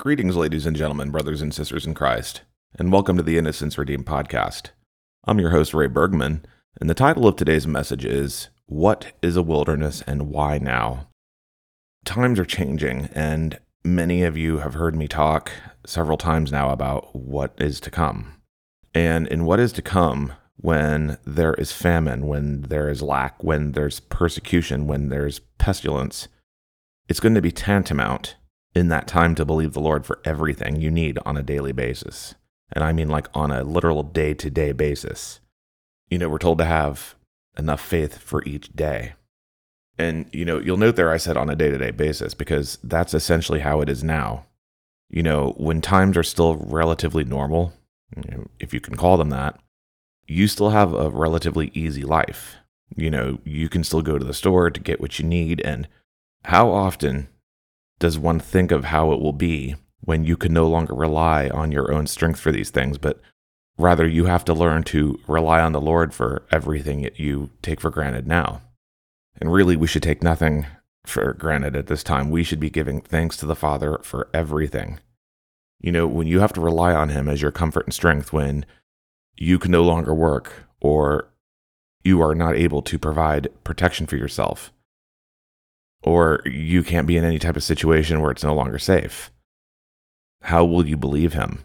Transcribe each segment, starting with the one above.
Greetings, ladies and gentlemen, brothers and sisters in Christ, and welcome to the Innocence Redeemed podcast. I'm your host, Ray Bergman, and the title of today's message is What is a Wilderness and Why Now? Times are changing, and many of you have heard me talk several times now about what is to come. And in what is to come, when there is famine, when there is lack, when there's persecution, when there's pestilence, it's going to be tantamount in that time to believe the Lord for everything you need on a daily basis. And I mean like on a literal day to day basis. You know, we're told to have enough faith for each day. And, you know, you'll note there I said on a day to day basis because that's essentially how it is now. You know, when times are still relatively normal, if you can call them that, you still have a relatively easy life. You know, you can still go to the store to get what you need. And how often does one think of how it will be when you can no longer rely on your own strength for these things, but rather you have to learn to rely on the Lord for everything that you take for granted now? And really, we should take nothing for granted at this time. We should be giving thanks to the Father for everything. You know, when you have to rely on Him as your comfort and strength when you can no longer work or you are not able to provide protection for yourself, or you can't be in any type of situation where it's no longer safe. How will you believe him?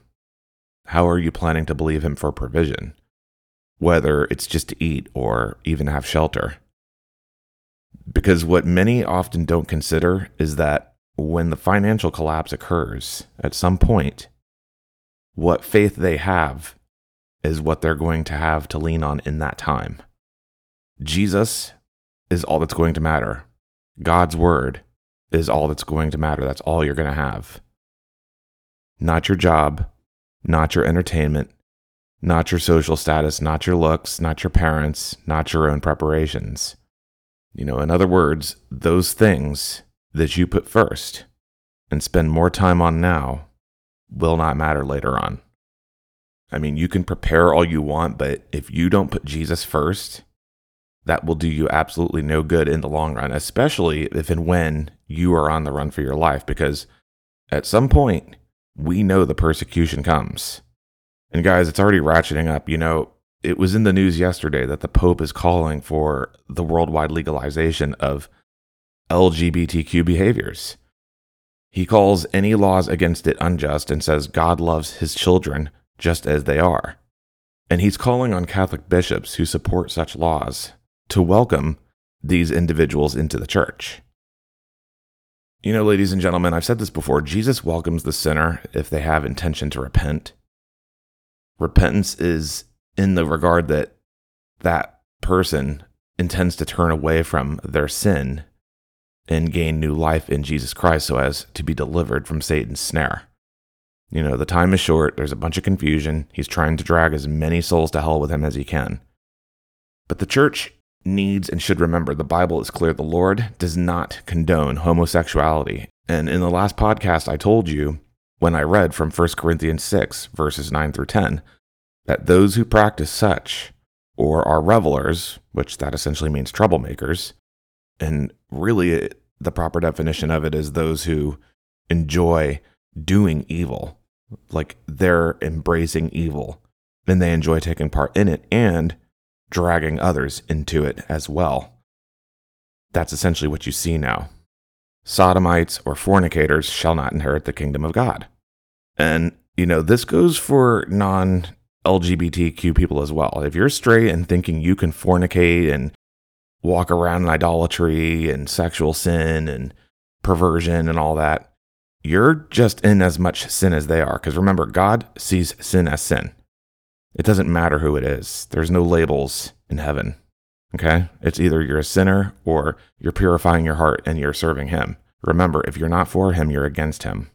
How are you planning to believe him for provision? Whether it's just to eat or even have shelter. Because what many often don't consider is that when the financial collapse occurs at some point, what faith they have is what they're going to have to lean on in that time. Jesus is all that's going to matter. God's word is all that's going to matter. That's all you're going to have. Not your job, not your entertainment, not your social status, not your looks, not your parents, not your own preparations. You know, in other words, those things that you put first and spend more time on now will not matter later on. I mean, you can prepare all you want, but if you don't put Jesus first, that will do you absolutely no good in the long run, especially if and when you are on the run for your life, because at some point, we know the persecution comes. And guys, it's already ratcheting up. You know, it was in the news yesterday that the Pope is calling for the worldwide legalization of LGBTQ behaviors. He calls any laws against it unjust and says God loves his children just as they are. And he's calling on Catholic bishops who support such laws to welcome these individuals into the church. You know, ladies and gentlemen, I've said this before Jesus welcomes the sinner if they have intention to repent. Repentance is in the regard that that person intends to turn away from their sin and gain new life in Jesus Christ so as to be delivered from Satan's snare. You know, the time is short, there's a bunch of confusion. He's trying to drag as many souls to hell with him as he can. But the church needs and should remember the Bible is clear. The Lord does not condone homosexuality. And in the last podcast, I told you when I read from 1 Corinthians 6, verses 9 through 10, that those who practice such, or are revelers, which that essentially means troublemakers, and really the proper definition of it is those who enjoy doing evil, like they're embracing evil, and they enjoy taking part in it, and dragging others into it as well. That's essentially what you see now. Sodomites or fornicators shall not inherit the kingdom of God. And, you know, this goes for non LGBTQ people as well. If you're straight and thinking you can fornicate and walk around in idolatry and sexual sin and perversion and all that, you're just in as much sin as they are. Because remember, God sees sin as sin. It doesn't matter who it is. There's no labels in heaven. Okay? It's either you're a sinner or you're purifying your heart and you're serving Him. Remember, if you're not for Him, you're against Him.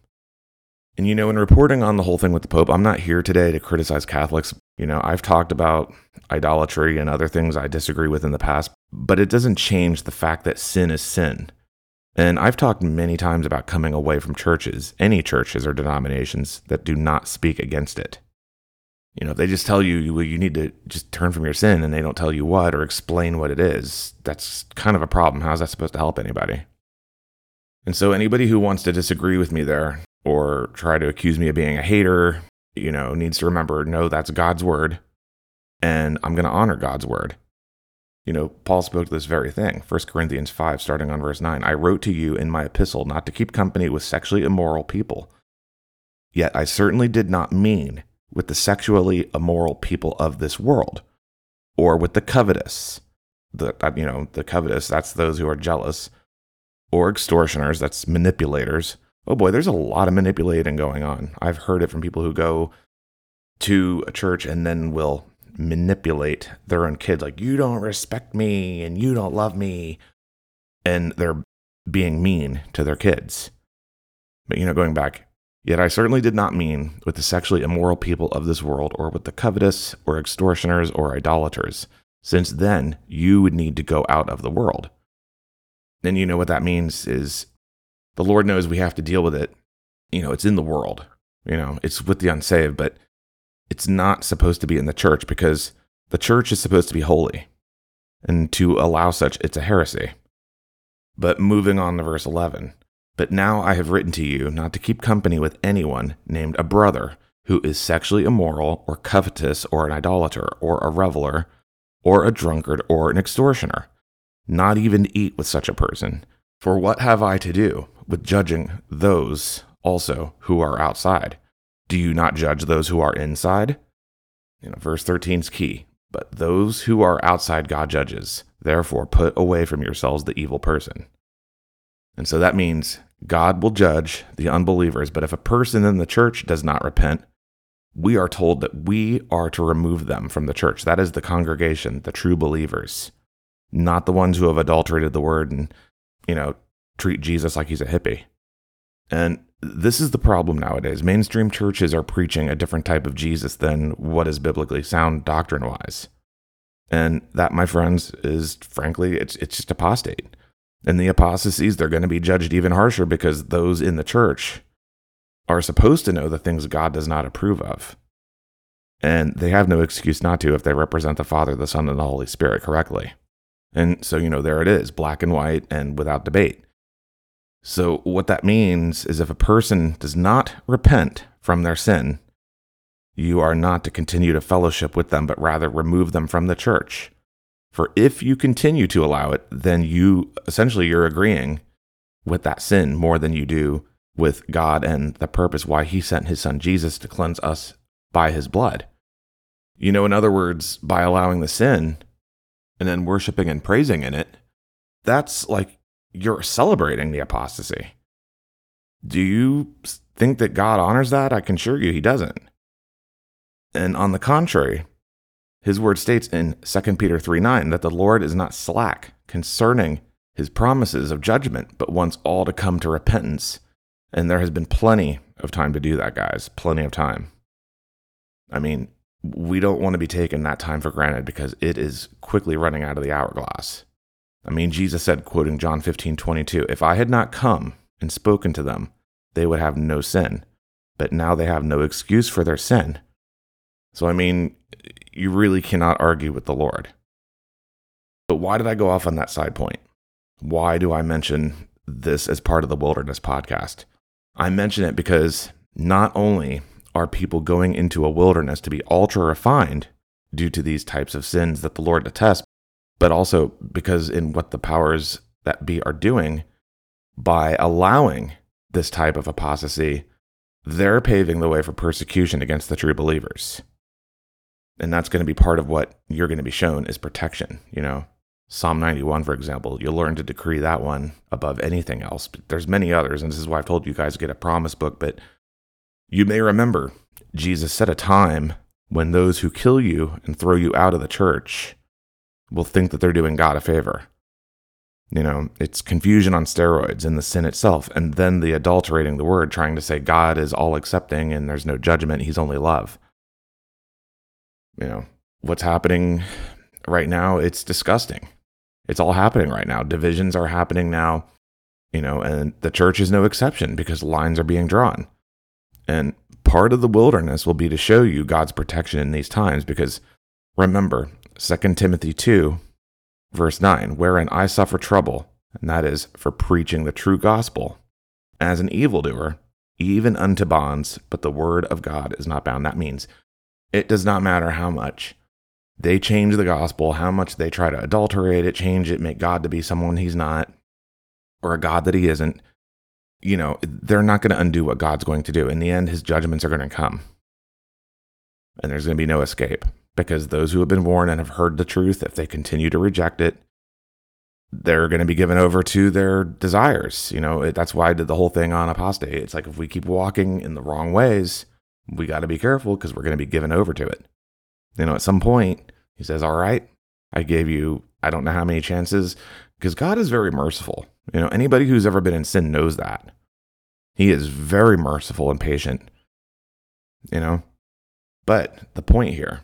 And you know, in reporting on the whole thing with the Pope, I'm not here today to criticize Catholics. You know, I've talked about idolatry and other things I disagree with in the past, but it doesn't change the fact that sin is sin. And I've talked many times about coming away from churches, any churches or denominations that do not speak against it. You know, if they just tell you well, you need to just turn from your sin and they don't tell you what or explain what it is, that's kind of a problem. How's that supposed to help anybody? And so, anybody who wants to disagree with me there or try to accuse me of being a hater, you know, needs to remember no, that's God's word. And I'm going to honor God's word. You know, Paul spoke to this very thing. 1 Corinthians 5, starting on verse 9 I wrote to you in my epistle not to keep company with sexually immoral people. Yet I certainly did not mean with the sexually immoral people of this world or with the covetous. The, you know, the covetous, that's those who are jealous, or extortioners, that's manipulators. Oh boy, there's a lot of manipulating going on. I've heard it from people who go to a church and then will manipulate their own kids like you don't respect me and you don't love me and they're being mean to their kids but you know going back yet i certainly did not mean with the sexually immoral people of this world or with the covetous or extortioners or idolaters since then you would need to go out of the world and you know what that means is the lord knows we have to deal with it you know it's in the world you know it's with the unsaved but it's not supposed to be in the church because the church is supposed to be holy. And to allow such, it's a heresy. But moving on to verse 11. But now I have written to you not to keep company with anyone named a brother who is sexually immoral or covetous or an idolater or a reveler or a drunkard or an extortioner, not even to eat with such a person. For what have I to do with judging those also who are outside? Do you not judge those who are inside? You know, verse 13 is key. But those who are outside God judges. Therefore, put away from yourselves the evil person. And so that means God will judge the unbelievers. But if a person in the church does not repent, we are told that we are to remove them from the church. That is the congregation, the true believers, not the ones who have adulterated the word and, you know, treat Jesus like he's a hippie. And this is the problem nowadays. Mainstream churches are preaching a different type of Jesus than what is biblically sound doctrine wise. And that, my friends, is frankly, it's, it's just apostate. And the apostasies, they're going to be judged even harsher because those in the church are supposed to know the things God does not approve of. And they have no excuse not to if they represent the Father, the Son, and the Holy Spirit correctly. And so, you know, there it is, black and white and without debate. So, what that means is if a person does not repent from their sin, you are not to continue to fellowship with them, but rather remove them from the church. For if you continue to allow it, then you essentially you're agreeing with that sin more than you do with God and the purpose why he sent his son Jesus to cleanse us by his blood. You know, in other words, by allowing the sin and then worshiping and praising in it, that's like you're celebrating the apostasy. Do you think that God honors that? I can assure you he doesn't. And on the contrary, his word states in 2 Peter 3 9 that the Lord is not slack concerning his promises of judgment, but wants all to come to repentance. And there has been plenty of time to do that, guys. Plenty of time. I mean, we don't want to be taking that time for granted because it is quickly running out of the hourglass. I mean, Jesus said, quoting John 15, 22, If I had not come and spoken to them, they would have no sin. But now they have no excuse for their sin. So, I mean, you really cannot argue with the Lord. But why did I go off on that side point? Why do I mention this as part of the Wilderness podcast? I mention it because not only are people going into a wilderness to be ultra refined due to these types of sins that the Lord detests, but also because in what the powers that be are doing by allowing this type of apostasy, they're paving the way for persecution against the true believers. And that's going to be part of what you're going to be shown is protection, you know. Psalm 91, for example, you'll learn to decree that one above anything else. But there's many others, and this is why I've told you guys to get a promise book. But you may remember Jesus set a time when those who kill you and throw you out of the church will think that they're doing God a favor. You know, it's confusion on steroids in the sin itself, and then the adulterating the word, trying to say God is all accepting and there's no judgment, he's only love. You know, what's happening right now, it's disgusting. It's all happening right now. Divisions are happening now, you know, and the church is no exception because lines are being drawn. And part of the wilderness will be to show you God's protection in these times because remember, 2 Timothy 2, verse 9, wherein I suffer trouble, and that is for preaching the true gospel. As an evildoer, even unto bonds, but the word of God is not bound. That means it does not matter how much they change the gospel, how much they try to adulterate it, change it, make God to be someone he's not, or a God that he isn't. You know, they're not going to undo what God's going to do. In the end, his judgments are going to come. And there's going to be no escape because those who have been warned and have heard the truth, if they continue to reject it, they're going to be given over to their desires. You know, that's why I did the whole thing on apostate. It's like if we keep walking in the wrong ways, we got to be careful because we're going to be given over to it. You know, at some point, he says, All right, I gave you, I don't know how many chances, because God is very merciful. You know, anybody who's ever been in sin knows that. He is very merciful and patient. You know, but the point here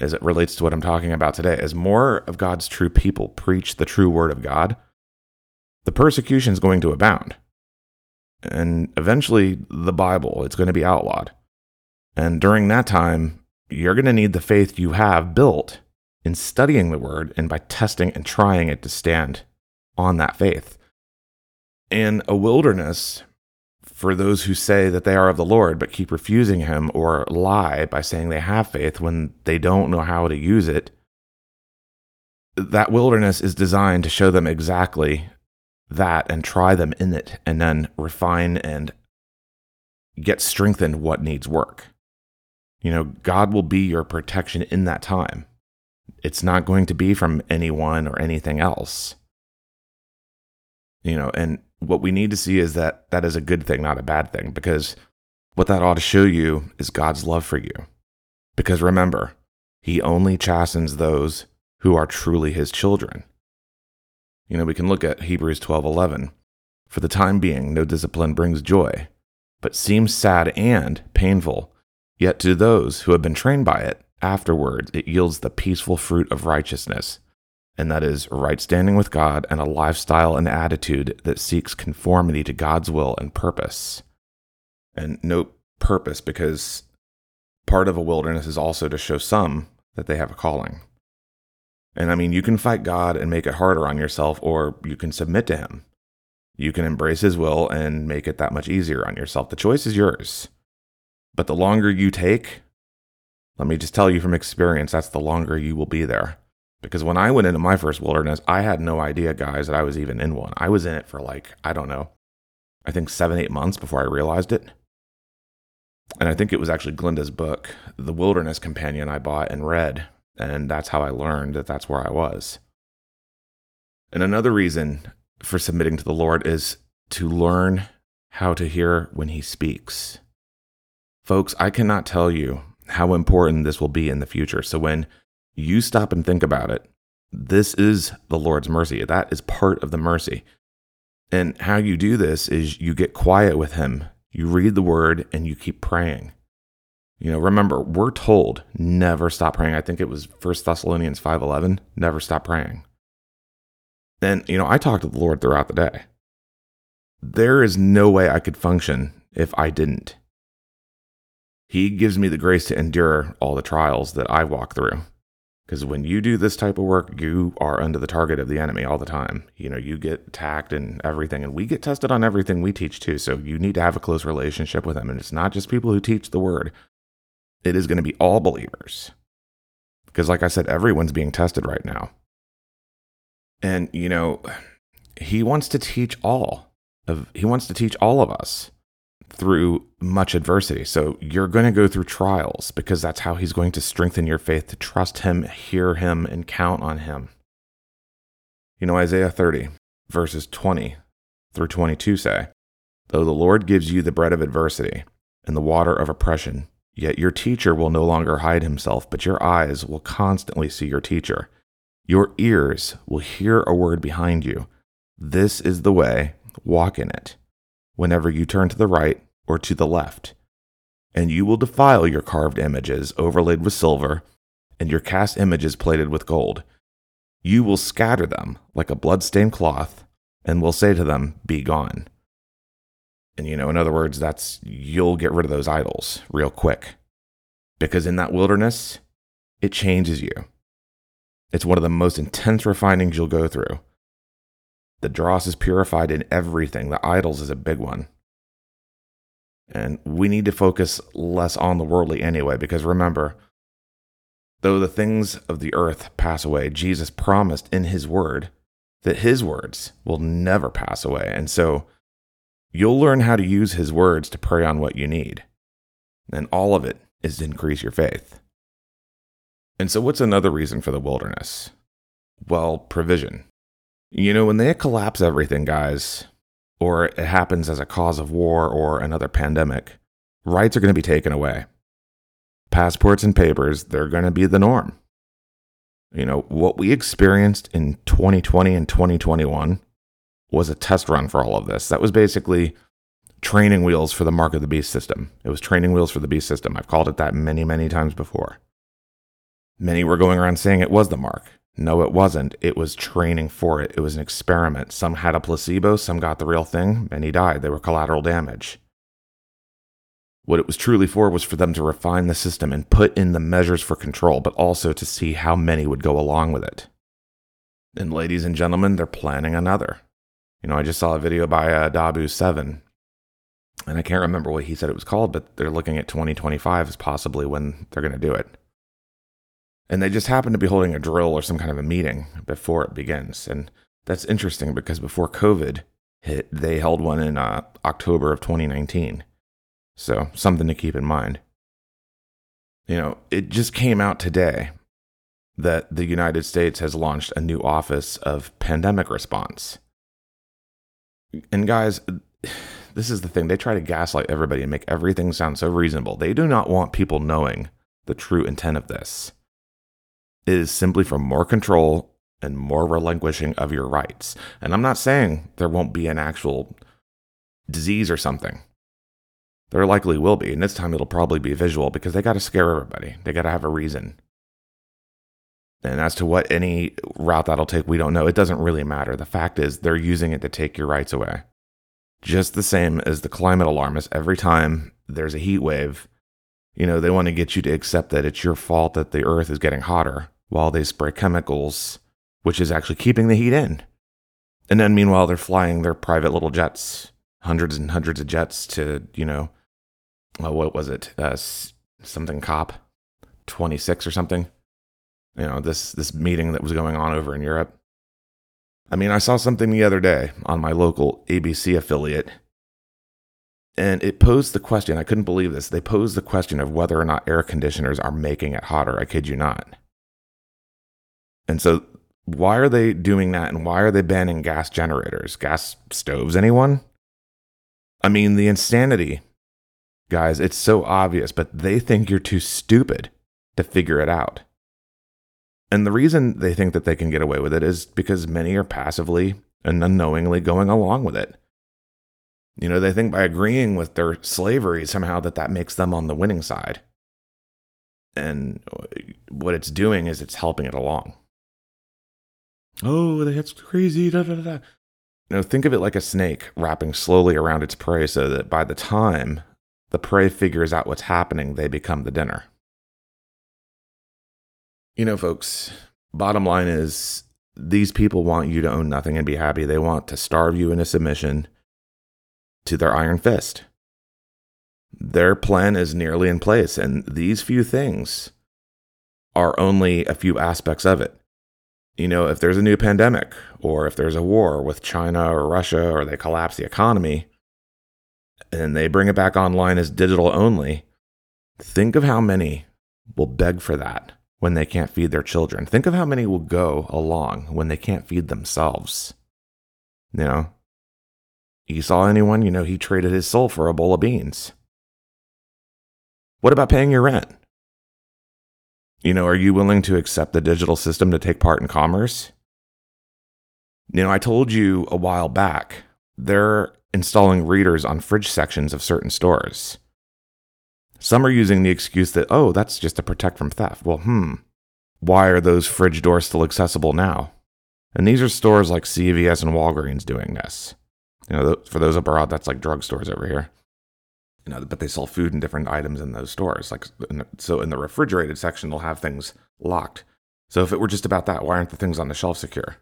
as it relates to what I'm talking about today, as more of God's true people preach the true word of God, the persecution is going to abound. And eventually, the Bible, it's going to be outlawed. And during that time, you're going to need the faith you have built in studying the word and by testing and trying it to stand on that faith. In a wilderness, for those who say that they are of the Lord but keep refusing Him or lie by saying they have faith when they don't know how to use it, that wilderness is designed to show them exactly that and try them in it and then refine and get strengthened what needs work. You know, God will be your protection in that time. It's not going to be from anyone or anything else. You know, and what we need to see is that that is a good thing, not a bad thing, because what that ought to show you is God's love for you. Because remember, He only chastens those who are truly His children. You know, we can look at Hebrews 12:11. For the time being, no discipline brings joy, but seems sad and painful. Yet to those who have been trained by it, afterwards it yields the peaceful fruit of righteousness and that is right standing with God and a lifestyle and attitude that seeks conformity to God's will and purpose. And note purpose because part of a wilderness is also to show some that they have a calling. And I mean, you can fight God and make it harder on yourself, or you can submit to Him. You can embrace His will and make it that much easier on yourself. The choice is yours. But the longer you take, let me just tell you from experience, that's the longer you will be there. Because when I went into my first wilderness, I had no idea, guys, that I was even in one. I was in it for like, I don't know, I think seven, eight months before I realized it. And I think it was actually Glenda's book, The Wilderness Companion, I bought and read. And that's how I learned that that's where I was. And another reason for submitting to the Lord is to learn how to hear when He speaks. Folks, I cannot tell you how important this will be in the future. So when you stop and think about it. This is the Lord's mercy. That is part of the mercy. And how you do this is you get quiet with Him, you read the word, and you keep praying. You know, remember, we're told never stop praying. I think it was 1 Thessalonians 5:11, never stop praying. And you know, I talk to the Lord throughout the day. There is no way I could function if I didn't. He gives me the grace to endure all the trials that I walk through. Because when you do this type of work, you are under the target of the enemy all the time. You know, you get attacked and everything, and we get tested on everything we teach too. So you need to have a close relationship with them. And it's not just people who teach the word, it is going to be all believers. Because, like I said, everyone's being tested right now. And, you know, he wants to teach all of, he wants to teach all of us through much adversity. So you're going to go through trials because that's how he's going to strengthen your faith to trust him, hear him, and count on him. You know, Isaiah 30, verses 20 through 22 say, Though the Lord gives you the bread of adversity and the water of oppression, yet your teacher will no longer hide himself, but your eyes will constantly see your teacher. Your ears will hear a word behind you. This is the way, walk in it whenever you turn to the right or to the left. And you will defile your carved images overlaid with silver, and your cast images plated with gold. You will scatter them like a blood-stained cloth, and will say to them, Be gone. And you know, in other words, that's you'll get rid of those idols real quick. Because in that wilderness, it changes you. It's one of the most intense refinings you'll go through. The dross is purified in everything. The idols is a big one. And we need to focus less on the worldly anyway, because remember, though the things of the earth pass away, Jesus promised in his word that his words will never pass away. And so you'll learn how to use his words to pray on what you need. And all of it is to increase your faith. And so, what's another reason for the wilderness? Well, provision. You know, when they collapse everything, guys, or it happens as a cause of war or another pandemic, rights are going to be taken away. Passports and papers, they're going to be the norm. You know, what we experienced in 2020 and 2021 was a test run for all of this. That was basically training wheels for the mark of the beast system. It was training wheels for the beast system. I've called it that many, many times before. Many were going around saying it was the mark. No, it wasn't. It was training for it. It was an experiment. Some had a placebo, some got the real thing, many died. They were collateral damage. What it was truly for was for them to refine the system and put in the measures for control, but also to see how many would go along with it. And ladies and gentlemen, they're planning another. You know, I just saw a video by uh, Dahboo7, and I can't remember what he said it was called, but they're looking at 2025 as possibly when they're going to do it. And they just happen to be holding a drill or some kind of a meeting before it begins. And that's interesting because before COVID hit, they held one in uh, October of 2019. So, something to keep in mind. You know, it just came out today that the United States has launched a new office of pandemic response. And guys, this is the thing. They try to gaslight everybody and make everything sound so reasonable. They do not want people knowing the true intent of this is simply for more control and more relinquishing of your rights. And I'm not saying there won't be an actual disease or something. There likely will be, and this time it'll probably be visual because they got to scare everybody. They got to have a reason. And as to what any route that'll take, we don't know. It doesn't really matter. The fact is, they're using it to take your rights away. Just the same as the climate alarmists, every time there's a heat wave, you know, they want to get you to accept that it's your fault that the earth is getting hotter while they spray chemicals, which is actually keeping the heat in. And then meanwhile, they're flying their private little jets, hundreds and hundreds of jets to, you know, uh, what was it? Uh, something COP 26 or something. You know, this, this meeting that was going on over in Europe. I mean, I saw something the other day on my local ABC affiliate and it posed the question I couldn't believe this. They posed the question of whether or not air conditioners are making it hotter. I kid you not. And so, why are they doing that? And why are they banning gas generators, gas stoves? Anyone? I mean, the insanity, guys, it's so obvious, but they think you're too stupid to figure it out. And the reason they think that they can get away with it is because many are passively and unknowingly going along with it. You know, they think by agreeing with their slavery, somehow that that makes them on the winning side. And what it's doing is it's helping it along. Oh, that's crazy. Da, da, da. You know, think of it like a snake wrapping slowly around its prey so that by the time the prey figures out what's happening, they become the dinner. You know, folks, bottom line is these people want you to own nothing and be happy. They want to starve you into submission to their iron fist. Their plan is nearly in place, and these few things are only a few aspects of it. You know, if there's a new pandemic, or if there's a war with China or Russia, or they collapse the economy, and they bring it back online as digital only, think of how many will beg for that when they can't feed their children. Think of how many will go along when they can't feed themselves. You know, Esau anyone, you know, he traded his soul for a bowl of beans. What about paying your rent? You know, are you willing to accept the digital system to take part in commerce? You know, I told you a while back, they're installing readers on fridge sections of certain stores. Some are using the excuse that, oh, that's just to protect from theft. Well, hmm, why are those fridge doors still accessible now? And these are stores like CVS and Walgreens doing this. You know, for those abroad, that's like drugstores over here. You know, but they sell food and different items in those stores. Like, so in the refrigerated section, they'll have things locked. So if it were just about that, why aren't the things on the shelf secure?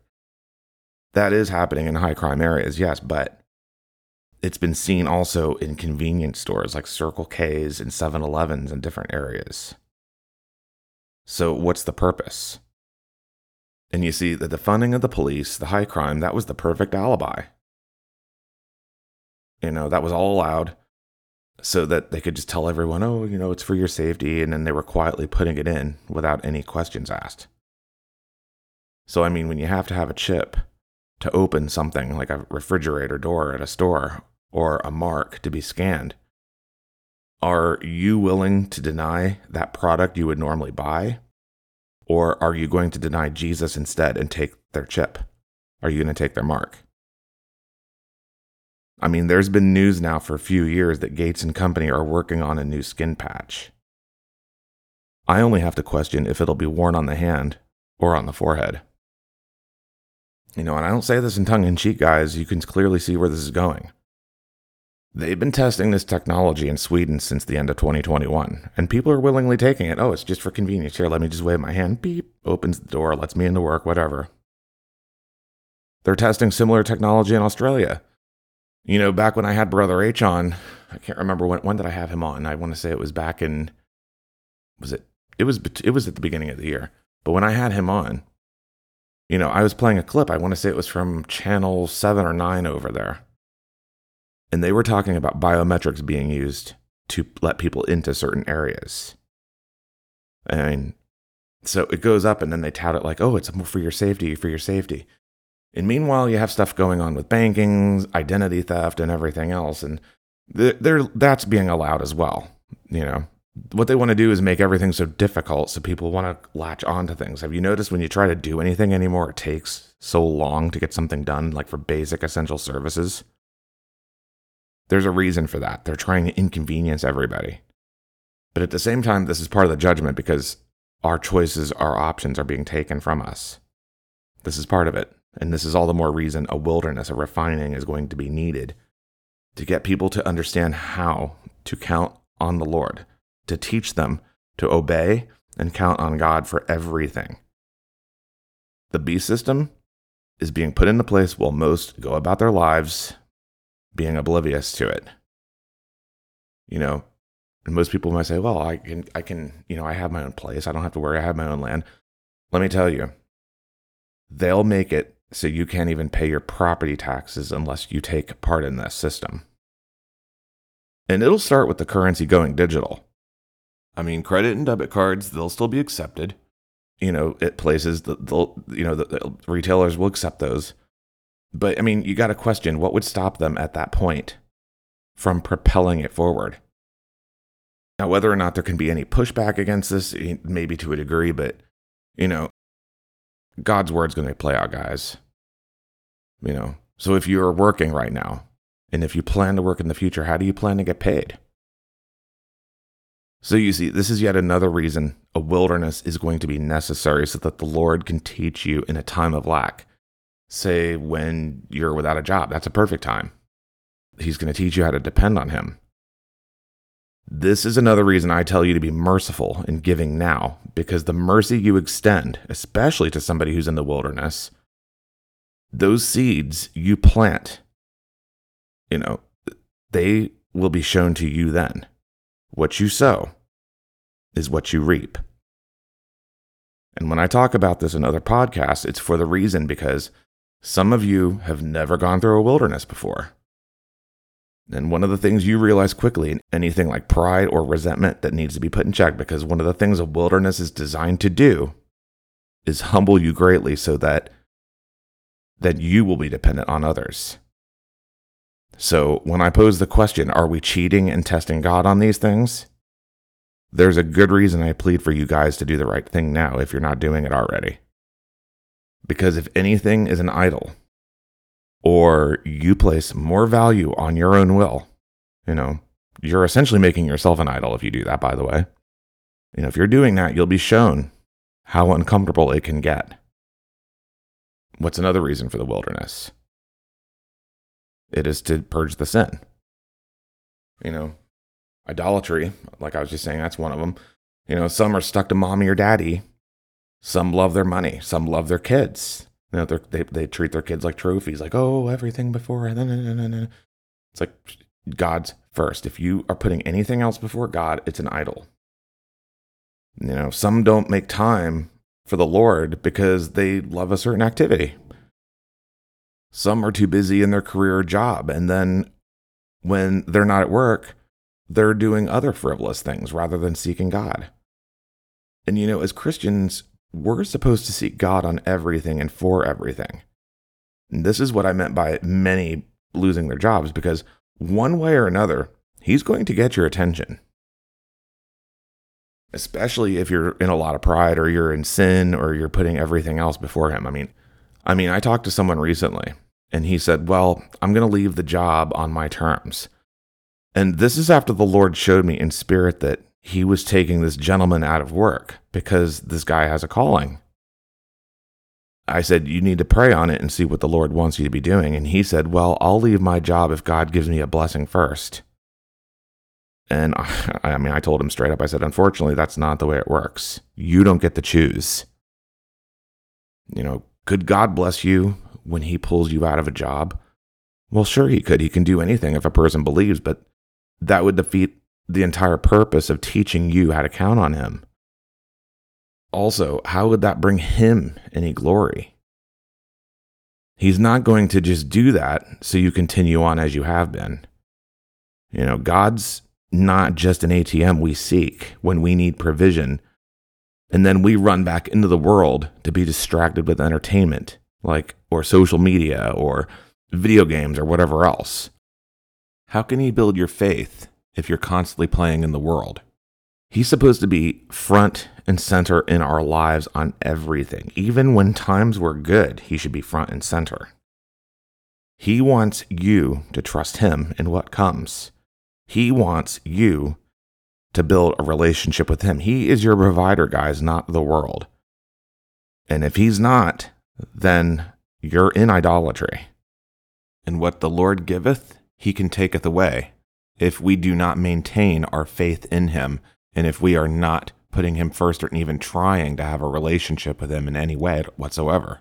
That is happening in high crime areas, yes, but it's been seen also in convenience stores like Circle K's and 7 Elevens in different areas. So, what's the purpose? And you see, that the defunding of the police, the high crime, that was the perfect alibi. You know, that was all allowed so that they could just tell everyone, oh, you know, it's for your safety. And then they were quietly putting it in without any questions asked. So, I mean, when you have to have a chip to open something like a refrigerator door at a store or a mark to be scanned, are you willing to deny that product you would normally buy? Or are you going to deny Jesus instead and take their chip? Are you going to take their mark? I mean, there's been news now for a few years that Gates and company are working on a new skin patch. I only have to question if it'll be worn on the hand or on the forehead. You know, and I don't say this in tongue in cheek, guys. You can clearly see where this is going. They've been testing this technology in Sweden since the end of 2021, and people are willingly taking it. Oh, it's just for convenience. Here, let me just wave my hand. Beep, opens the door, lets me into work, whatever. They're testing similar technology in Australia. You know, back when I had Brother H on, I can't remember when when did I have him on. I want to say it was back in was it it was it was at the beginning of the year. But when I had him on, you know, I was playing a clip. I want to say it was from channel 7 or 9 over there. And they were talking about biometrics being used to let people into certain areas. Mean, so it goes up and then they tout it like, oh, it's for your safety, for your safety. And meanwhile, you have stuff going on with banking, identity theft, and everything else. And they're, that's being allowed as well. You know, what they want to do is make everything so difficult so people want to latch onto things. Have you noticed when you try to do anything anymore, it takes so long to get something done, like for basic essential services? There's a reason for that. They're trying to inconvenience everybody. But at the same time, this is part of the judgment because our choices, our options are being taken from us. This is part of it. And this is all the more reason a wilderness, a refining is going to be needed to get people to understand how to count on the Lord, to teach them to obey and count on God for everything. The B system is being put into place while most go about their lives being oblivious to it. You know, and most people might say, well, I can, I can, you know, I have my own place. I don't have to worry. I have my own land. Let me tell you, they'll make it so you can't even pay your property taxes unless you take part in this system. And it'll start with the currency going digital. I mean, credit and debit cards, they'll still be accepted. You know, at places that they'll, you know, the, the retailers will accept those. But I mean, you got to question what would stop them at that point from propelling it forward. Now, whether or not there can be any pushback against this, eh, maybe to a degree, but you know, God's word's going to play out, guys. You know, so if you're working right now, and if you plan to work in the future, how do you plan to get paid? So you see, this is yet another reason a wilderness is going to be necessary so that the Lord can teach you in a time of lack. Say when you're without a job, that's a perfect time. He's going to teach you how to depend on Him. This is another reason I tell you to be merciful in giving now, because the mercy you extend, especially to somebody who's in the wilderness, those seeds you plant, you know, they will be shown to you then. What you sow is what you reap. And when I talk about this in other podcasts, it's for the reason because some of you have never gone through a wilderness before. And one of the things you realize quickly, anything like pride or resentment that needs to be put in check, because one of the things a wilderness is designed to do is humble you greatly so that that you will be dependent on others. So when I pose the question, are we cheating and testing God on these things? There's a good reason I plead for you guys to do the right thing now if you're not doing it already. Because if anything is an idol, or you place more value on your own will, you know, you're essentially making yourself an idol if you do that, by the way. You know, if you're doing that, you'll be shown how uncomfortable it can get. What's another reason for the wilderness? It is to purge the sin. You know, idolatry, like I was just saying, that's one of them. You know, some are stuck to mommy or daddy. Some love their money. Some love their kids. You know, they they treat their kids like trophies, like oh, everything before. It's like God's first. If you are putting anything else before God, it's an idol. You know, some don't make time for the Lord because they love a certain activity. Some are too busy in their career or job, and then when they're not at work, they're doing other frivolous things rather than seeking God. And you know, as Christians, we're supposed to seek God on everything and for everything. And this is what I meant by many losing their jobs because one way or another, He's going to get your attention. Especially if you're in a lot of pride or you're in sin or you're putting everything else before Him. I mean, I mean, I talked to someone recently and he said, Well, I'm going to leave the job on my terms. And this is after the Lord showed me in spirit that he was taking this gentleman out of work because this guy has a calling. I said, You need to pray on it and see what the Lord wants you to be doing. And he said, Well, I'll leave my job if God gives me a blessing first. And I I mean, I told him straight up, I said, Unfortunately, that's not the way it works. You don't get to choose. You know, could God bless you when he pulls you out of a job? Well, sure, he could. He can do anything if a person believes, but that would defeat the entire purpose of teaching you how to count on him. Also, how would that bring him any glory? He's not going to just do that so you continue on as you have been. You know, God's not just an ATM we seek when we need provision, and then we run back into the world to be distracted with entertainment, like, or social media, or video games, or whatever else. How can He build your faith if you're constantly playing in the world. He's supposed to be front and center in our lives on everything. Even when times were good, he should be front and center. He wants you to trust him in what comes. He wants you to build a relationship with him. He is your provider, guys, not the world. And if he's not, then you're in idolatry. And what the Lord giveth, he can taketh away if we do not maintain our faith in him and if we are not putting him first or even trying to have a relationship with him in any way whatsoever.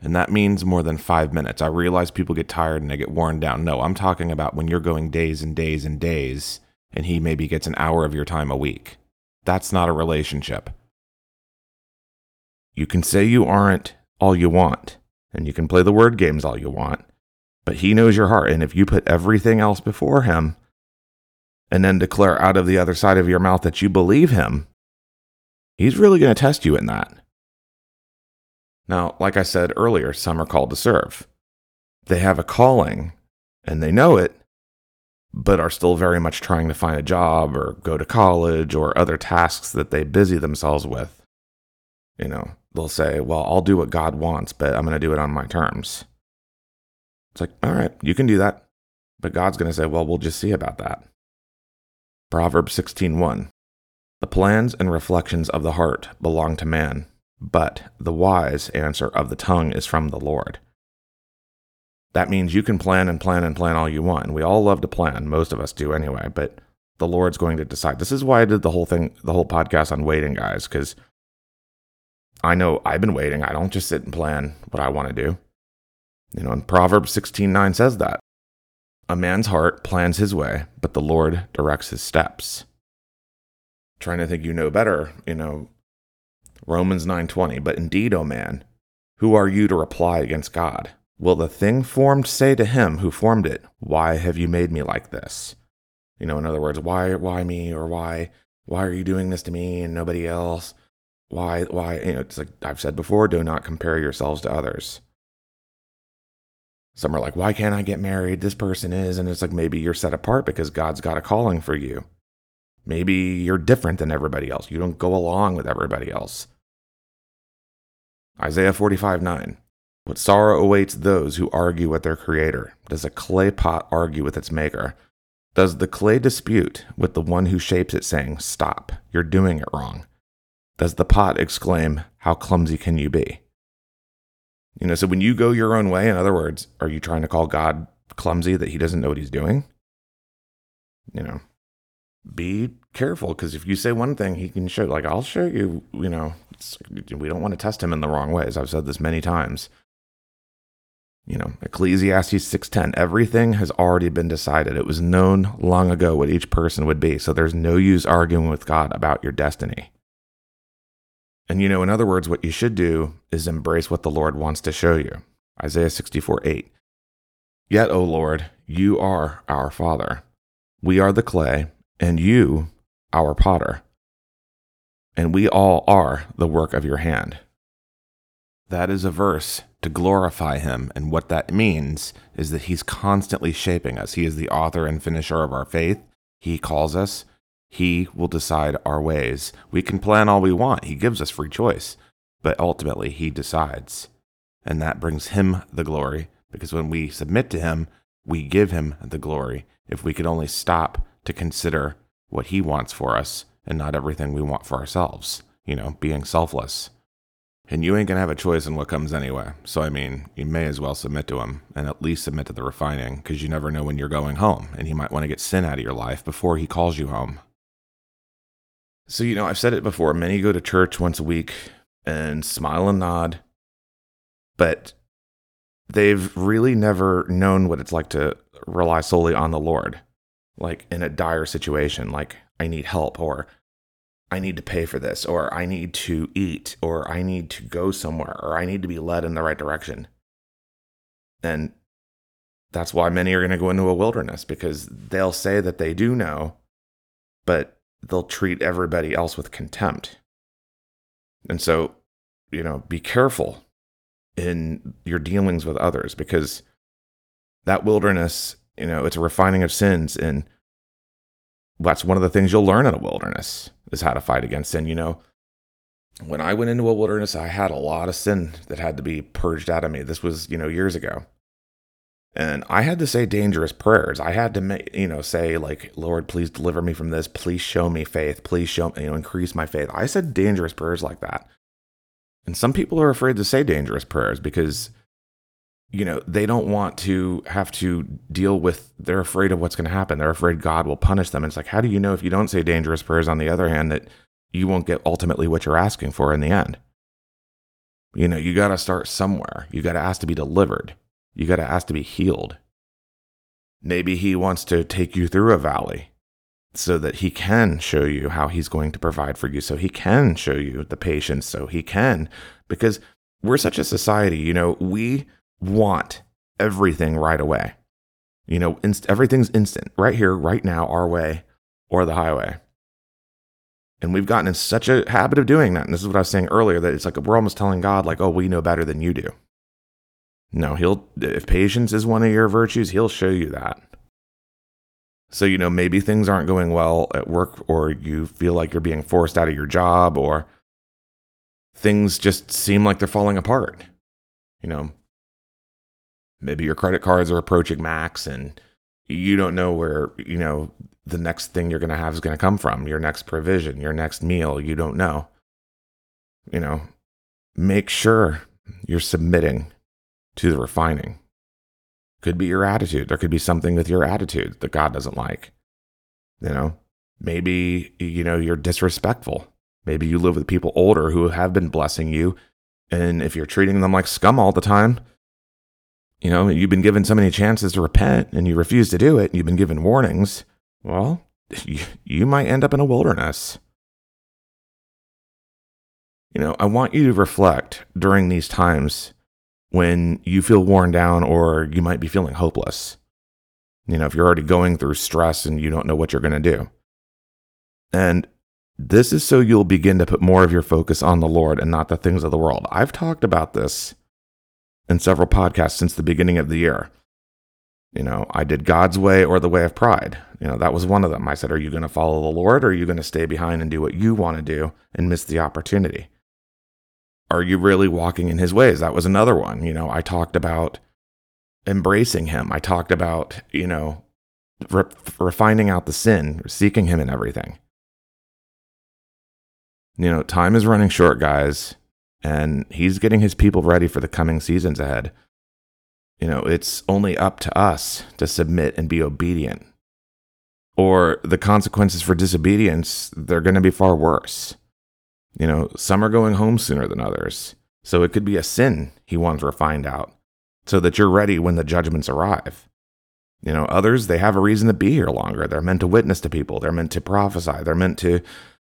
And that means more than five minutes. I realize people get tired and they get worn down. No, I'm talking about when you're going days and days and days and he maybe gets an hour of your time a week. That's not a relationship. You can say you aren't all you want, and you can play the word games all you want, but he knows your heart. And if you put everything else before him and then declare out of the other side of your mouth that you believe him, he's really going to test you in that. Now, like I said earlier, some are called to serve. They have a calling and they know it, but are still very much trying to find a job or go to college or other tasks that they busy themselves with. You know, they'll say, Well, I'll do what God wants, but I'm going to do it on my terms. It's like, all right, you can do that. But God's going to say, well, we'll just see about that. Proverbs 16:1 The plans and reflections of the heart belong to man, but the wise answer of the tongue is from the Lord. That means you can plan and plan and plan all you want. And we all love to plan, most of us do anyway, but the Lord's going to decide. This is why I did the whole thing, the whole podcast on waiting, guys, because I know I've been waiting. I don't just sit and plan what I want to do. You know, and Proverbs 16:9 says that. A man's heart plans his way, but the Lord directs his steps. Trying to think you know better, you know, Romans 9:20, but indeed, O man, who are you to reply against God? Will the thing formed say to him who formed it, why have you made me like this? You know, in other words, why why me or why why are you doing this to me and nobody else? Why why you know, it's like I've said before, do not compare yourselves to others. Some are like, why can't I get married? This person is. And it's like, maybe you're set apart because God's got a calling for you. Maybe you're different than everybody else. You don't go along with everybody else. Isaiah 45 9. What sorrow awaits those who argue with their creator. Does a clay pot argue with its maker? Does the clay dispute with the one who shapes it, saying, Stop, you're doing it wrong? Does the pot exclaim, How clumsy can you be? You know, so when you go your own way, in other words, are you trying to call God clumsy that he doesn't know what he's doing? You know, be careful because if you say one thing, he can show, like, I'll show you, you know, we don't want to test him in the wrong ways. I've said this many times. You know, Ecclesiastes 6:10, everything has already been decided. It was known long ago what each person would be. So there's no use arguing with God about your destiny. And you know, in other words, what you should do is embrace what the Lord wants to show you. Isaiah 64 8. Yet, O Lord, you are our Father. We are the clay, and you our potter. And we all are the work of your hand. That is a verse to glorify him. And what that means is that he's constantly shaping us. He is the author and finisher of our faith. He calls us, he will decide our ways. We can plan all we want, he gives us free choice, but ultimately he decides. And that brings him the glory because when we submit to him, we give him the glory. If we could only stop to consider what he wants for us and not everything we want for ourselves, you know, being selfless. And you ain't gonna have a choice in what comes anyway. So, I mean, you may as well submit to him and at least submit to the refining because you never know when you're going home and he might want to get sin out of your life before he calls you home. So, you know, I've said it before many go to church once a week and smile and nod, but they've really never known what it's like to rely solely on the Lord, like in a dire situation, like I need help or I need to pay for this, or I need to eat, or I need to go somewhere, or I need to be led in the right direction. And that's why many are going to go into a wilderness because they'll say that they do know, but they'll treat everybody else with contempt. And so, you know, be careful in your dealings with others because that wilderness, you know, it's a refining of sins. And that's one of the things you'll learn in a wilderness is how to fight against sin. You know, when I went into a wilderness, I had a lot of sin that had to be purged out of me. This was, you know, years ago. And I had to say dangerous prayers. I had to, you know, say like, Lord, please deliver me from this. Please show me faith. Please show me, you know, increase my faith. I said dangerous prayers like that. And some people are afraid to say dangerous prayers because, you know, they don't want to have to deal with, they're afraid of what's going to happen. They're afraid God will punish them. And it's like, how do you know if you don't say dangerous prayers on the other hand that you won't get ultimately what you're asking for in the end? You know, you got to start somewhere. You got to ask to be delivered. You got to ask to be healed. Maybe he wants to take you through a valley so that he can show you how he's going to provide for you, so he can show you the patience, so he can, because we're such a society, you know, we want everything right away. You know, inst- everything's instant, right here, right now, our way or the highway. And we've gotten in such a habit of doing that. And this is what I was saying earlier that it's like we're almost telling God, like, oh, we know better than you do. No, he'll, if patience is one of your virtues, he'll show you that. So, you know, maybe things aren't going well at work, or you feel like you're being forced out of your job, or things just seem like they're falling apart. You know, maybe your credit cards are approaching max and you don't know where, you know, the next thing you're going to have is going to come from, your next provision, your next meal, you don't know. You know, make sure you're submitting to the refining. Could be your attitude. There could be something with your attitude that God doesn't like. You know, maybe, you know, you're disrespectful. Maybe you live with people older who have been blessing you. And if you're treating them like scum all the time, you know, you've been given so many chances to repent and you refuse to do it, and you've been given warnings, well, you, you might end up in a wilderness. You know, I want you to reflect during these times when you feel worn down or you might be feeling hopeless. You know, if you're already going through stress and you don't know what you're going to do. And this is so you'll begin to put more of your focus on the Lord and not the things of the world. I've talked about this in several podcasts since the beginning of the year. You know, I did God's way or the way of pride. You know, that was one of them. I said, Are you going to follow the Lord or are you going to stay behind and do what you want to do and miss the opportunity? Are you really walking in his ways? That was another one. You know, I talked about embracing him. I talked about, you know, re- refining out the sin, seeking him in everything. You know, time is running short, guys, and he's getting his people ready for the coming seasons ahead. You know, it's only up to us to submit and be obedient. or the consequences for disobedience, they're going to be far worse. You know, some are going home sooner than others. So it could be a sin he wants refined out so that you're ready when the judgments arrive. You know, others, they have a reason to be here longer. They're meant to witness to people, they're meant to prophesy, they're meant to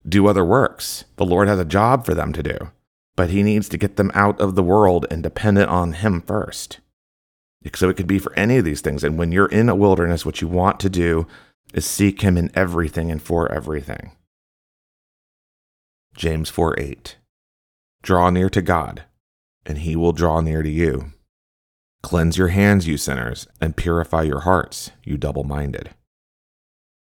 do other works. The Lord has a job for them to do, but He needs to get them out of the world and dependent on Him first. So it could be for any of these things. And when you're in a wilderness, what you want to do is seek Him in everything and for everything. James 4 8. Draw near to God, and He will draw near to you. Cleanse your hands, you sinners, and purify your hearts, you double minded.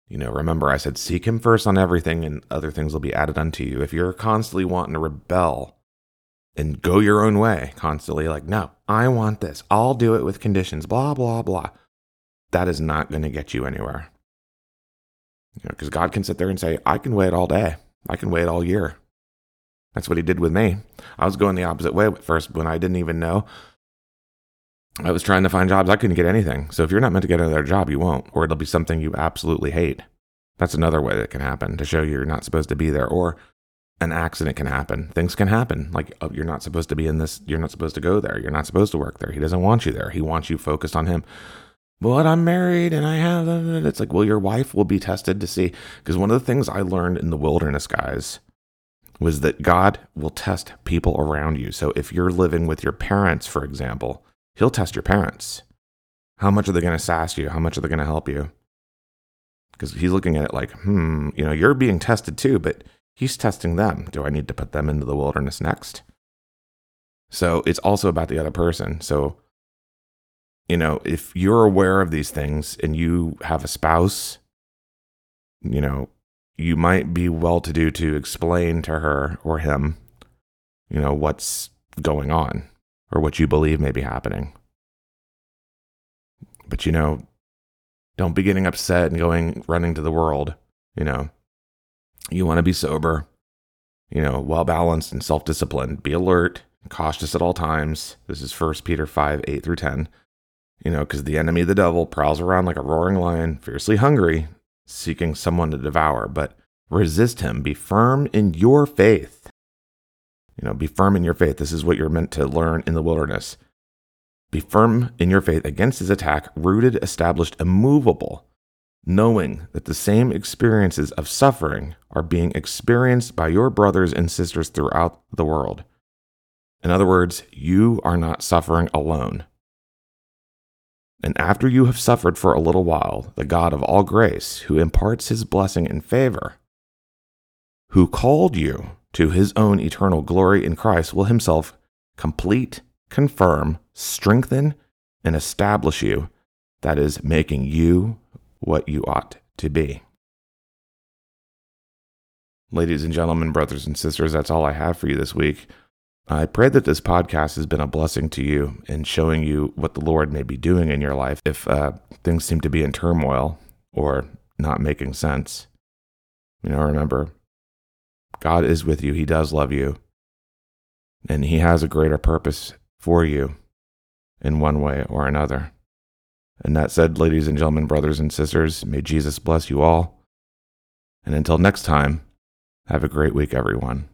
You know, remember I said, seek him first on everything, and other things will be added unto you. If you're constantly wanting to rebel and go your own way, constantly like, no, I want this, I'll do it with conditions, blah, blah, blah, that is not going to get you anywhere. You know, because God can sit there and say, I can wait all day, I can wait all year. That's what he did with me. I was going the opposite way at first when I didn't even know I was trying to find jobs. I couldn't get anything. So if you're not meant to get another job, you won't, or it'll be something you absolutely hate. That's another way that can happen to show you're not supposed to be there. Or an accident can happen. Things can happen. Like oh, you're not supposed to be in this. You're not supposed to go there. You're not supposed to work there. He doesn't want you there. He wants you focused on him. But I'm married and I have. It's like, well, your wife will be tested to see. Because one of the things I learned in the wilderness, guys, was that God will test people around you. So if you're living with your parents, for example, He'll test your parents. How much are they going to sass you? How much are they going to help you? Because he's looking at it like, hmm, you know, you're being tested too, but he's testing them. Do I need to put them into the wilderness next? So it's also about the other person. So, you know, if you're aware of these things and you have a spouse, you know, you might be well to do to explain to her or him, you know, what's going on or what you believe may be happening. But you know, don't be getting upset and going running to the world. You know, you want to be sober, you know, well balanced and self disciplined. Be alert, cautious at all times. This is 1 Peter 5 8 through 10. You know, because the enemy, the devil, prowls around like a roaring lion, fiercely hungry, seeking someone to devour. But resist him. Be firm in your faith you know, be firm in your faith. This is what you're meant to learn in the wilderness. Be firm in your faith against his attack, rooted, established, immovable, knowing that the same experiences of suffering are being experienced by your brothers and sisters throughout the world. In other words, you are not suffering alone. And after you have suffered for a little while, the God of all grace, who imparts his blessing and favor, who called you to his own eternal glory in Christ will himself complete, confirm, strengthen, and establish you. That is, making you what you ought to be. Ladies and gentlemen, brothers and sisters, that's all I have for you this week. I pray that this podcast has been a blessing to you in showing you what the Lord may be doing in your life if uh, things seem to be in turmoil or not making sense. You know, remember, God is with you. He does love you. And He has a greater purpose for you in one way or another. And that said, ladies and gentlemen, brothers and sisters, may Jesus bless you all. And until next time, have a great week, everyone.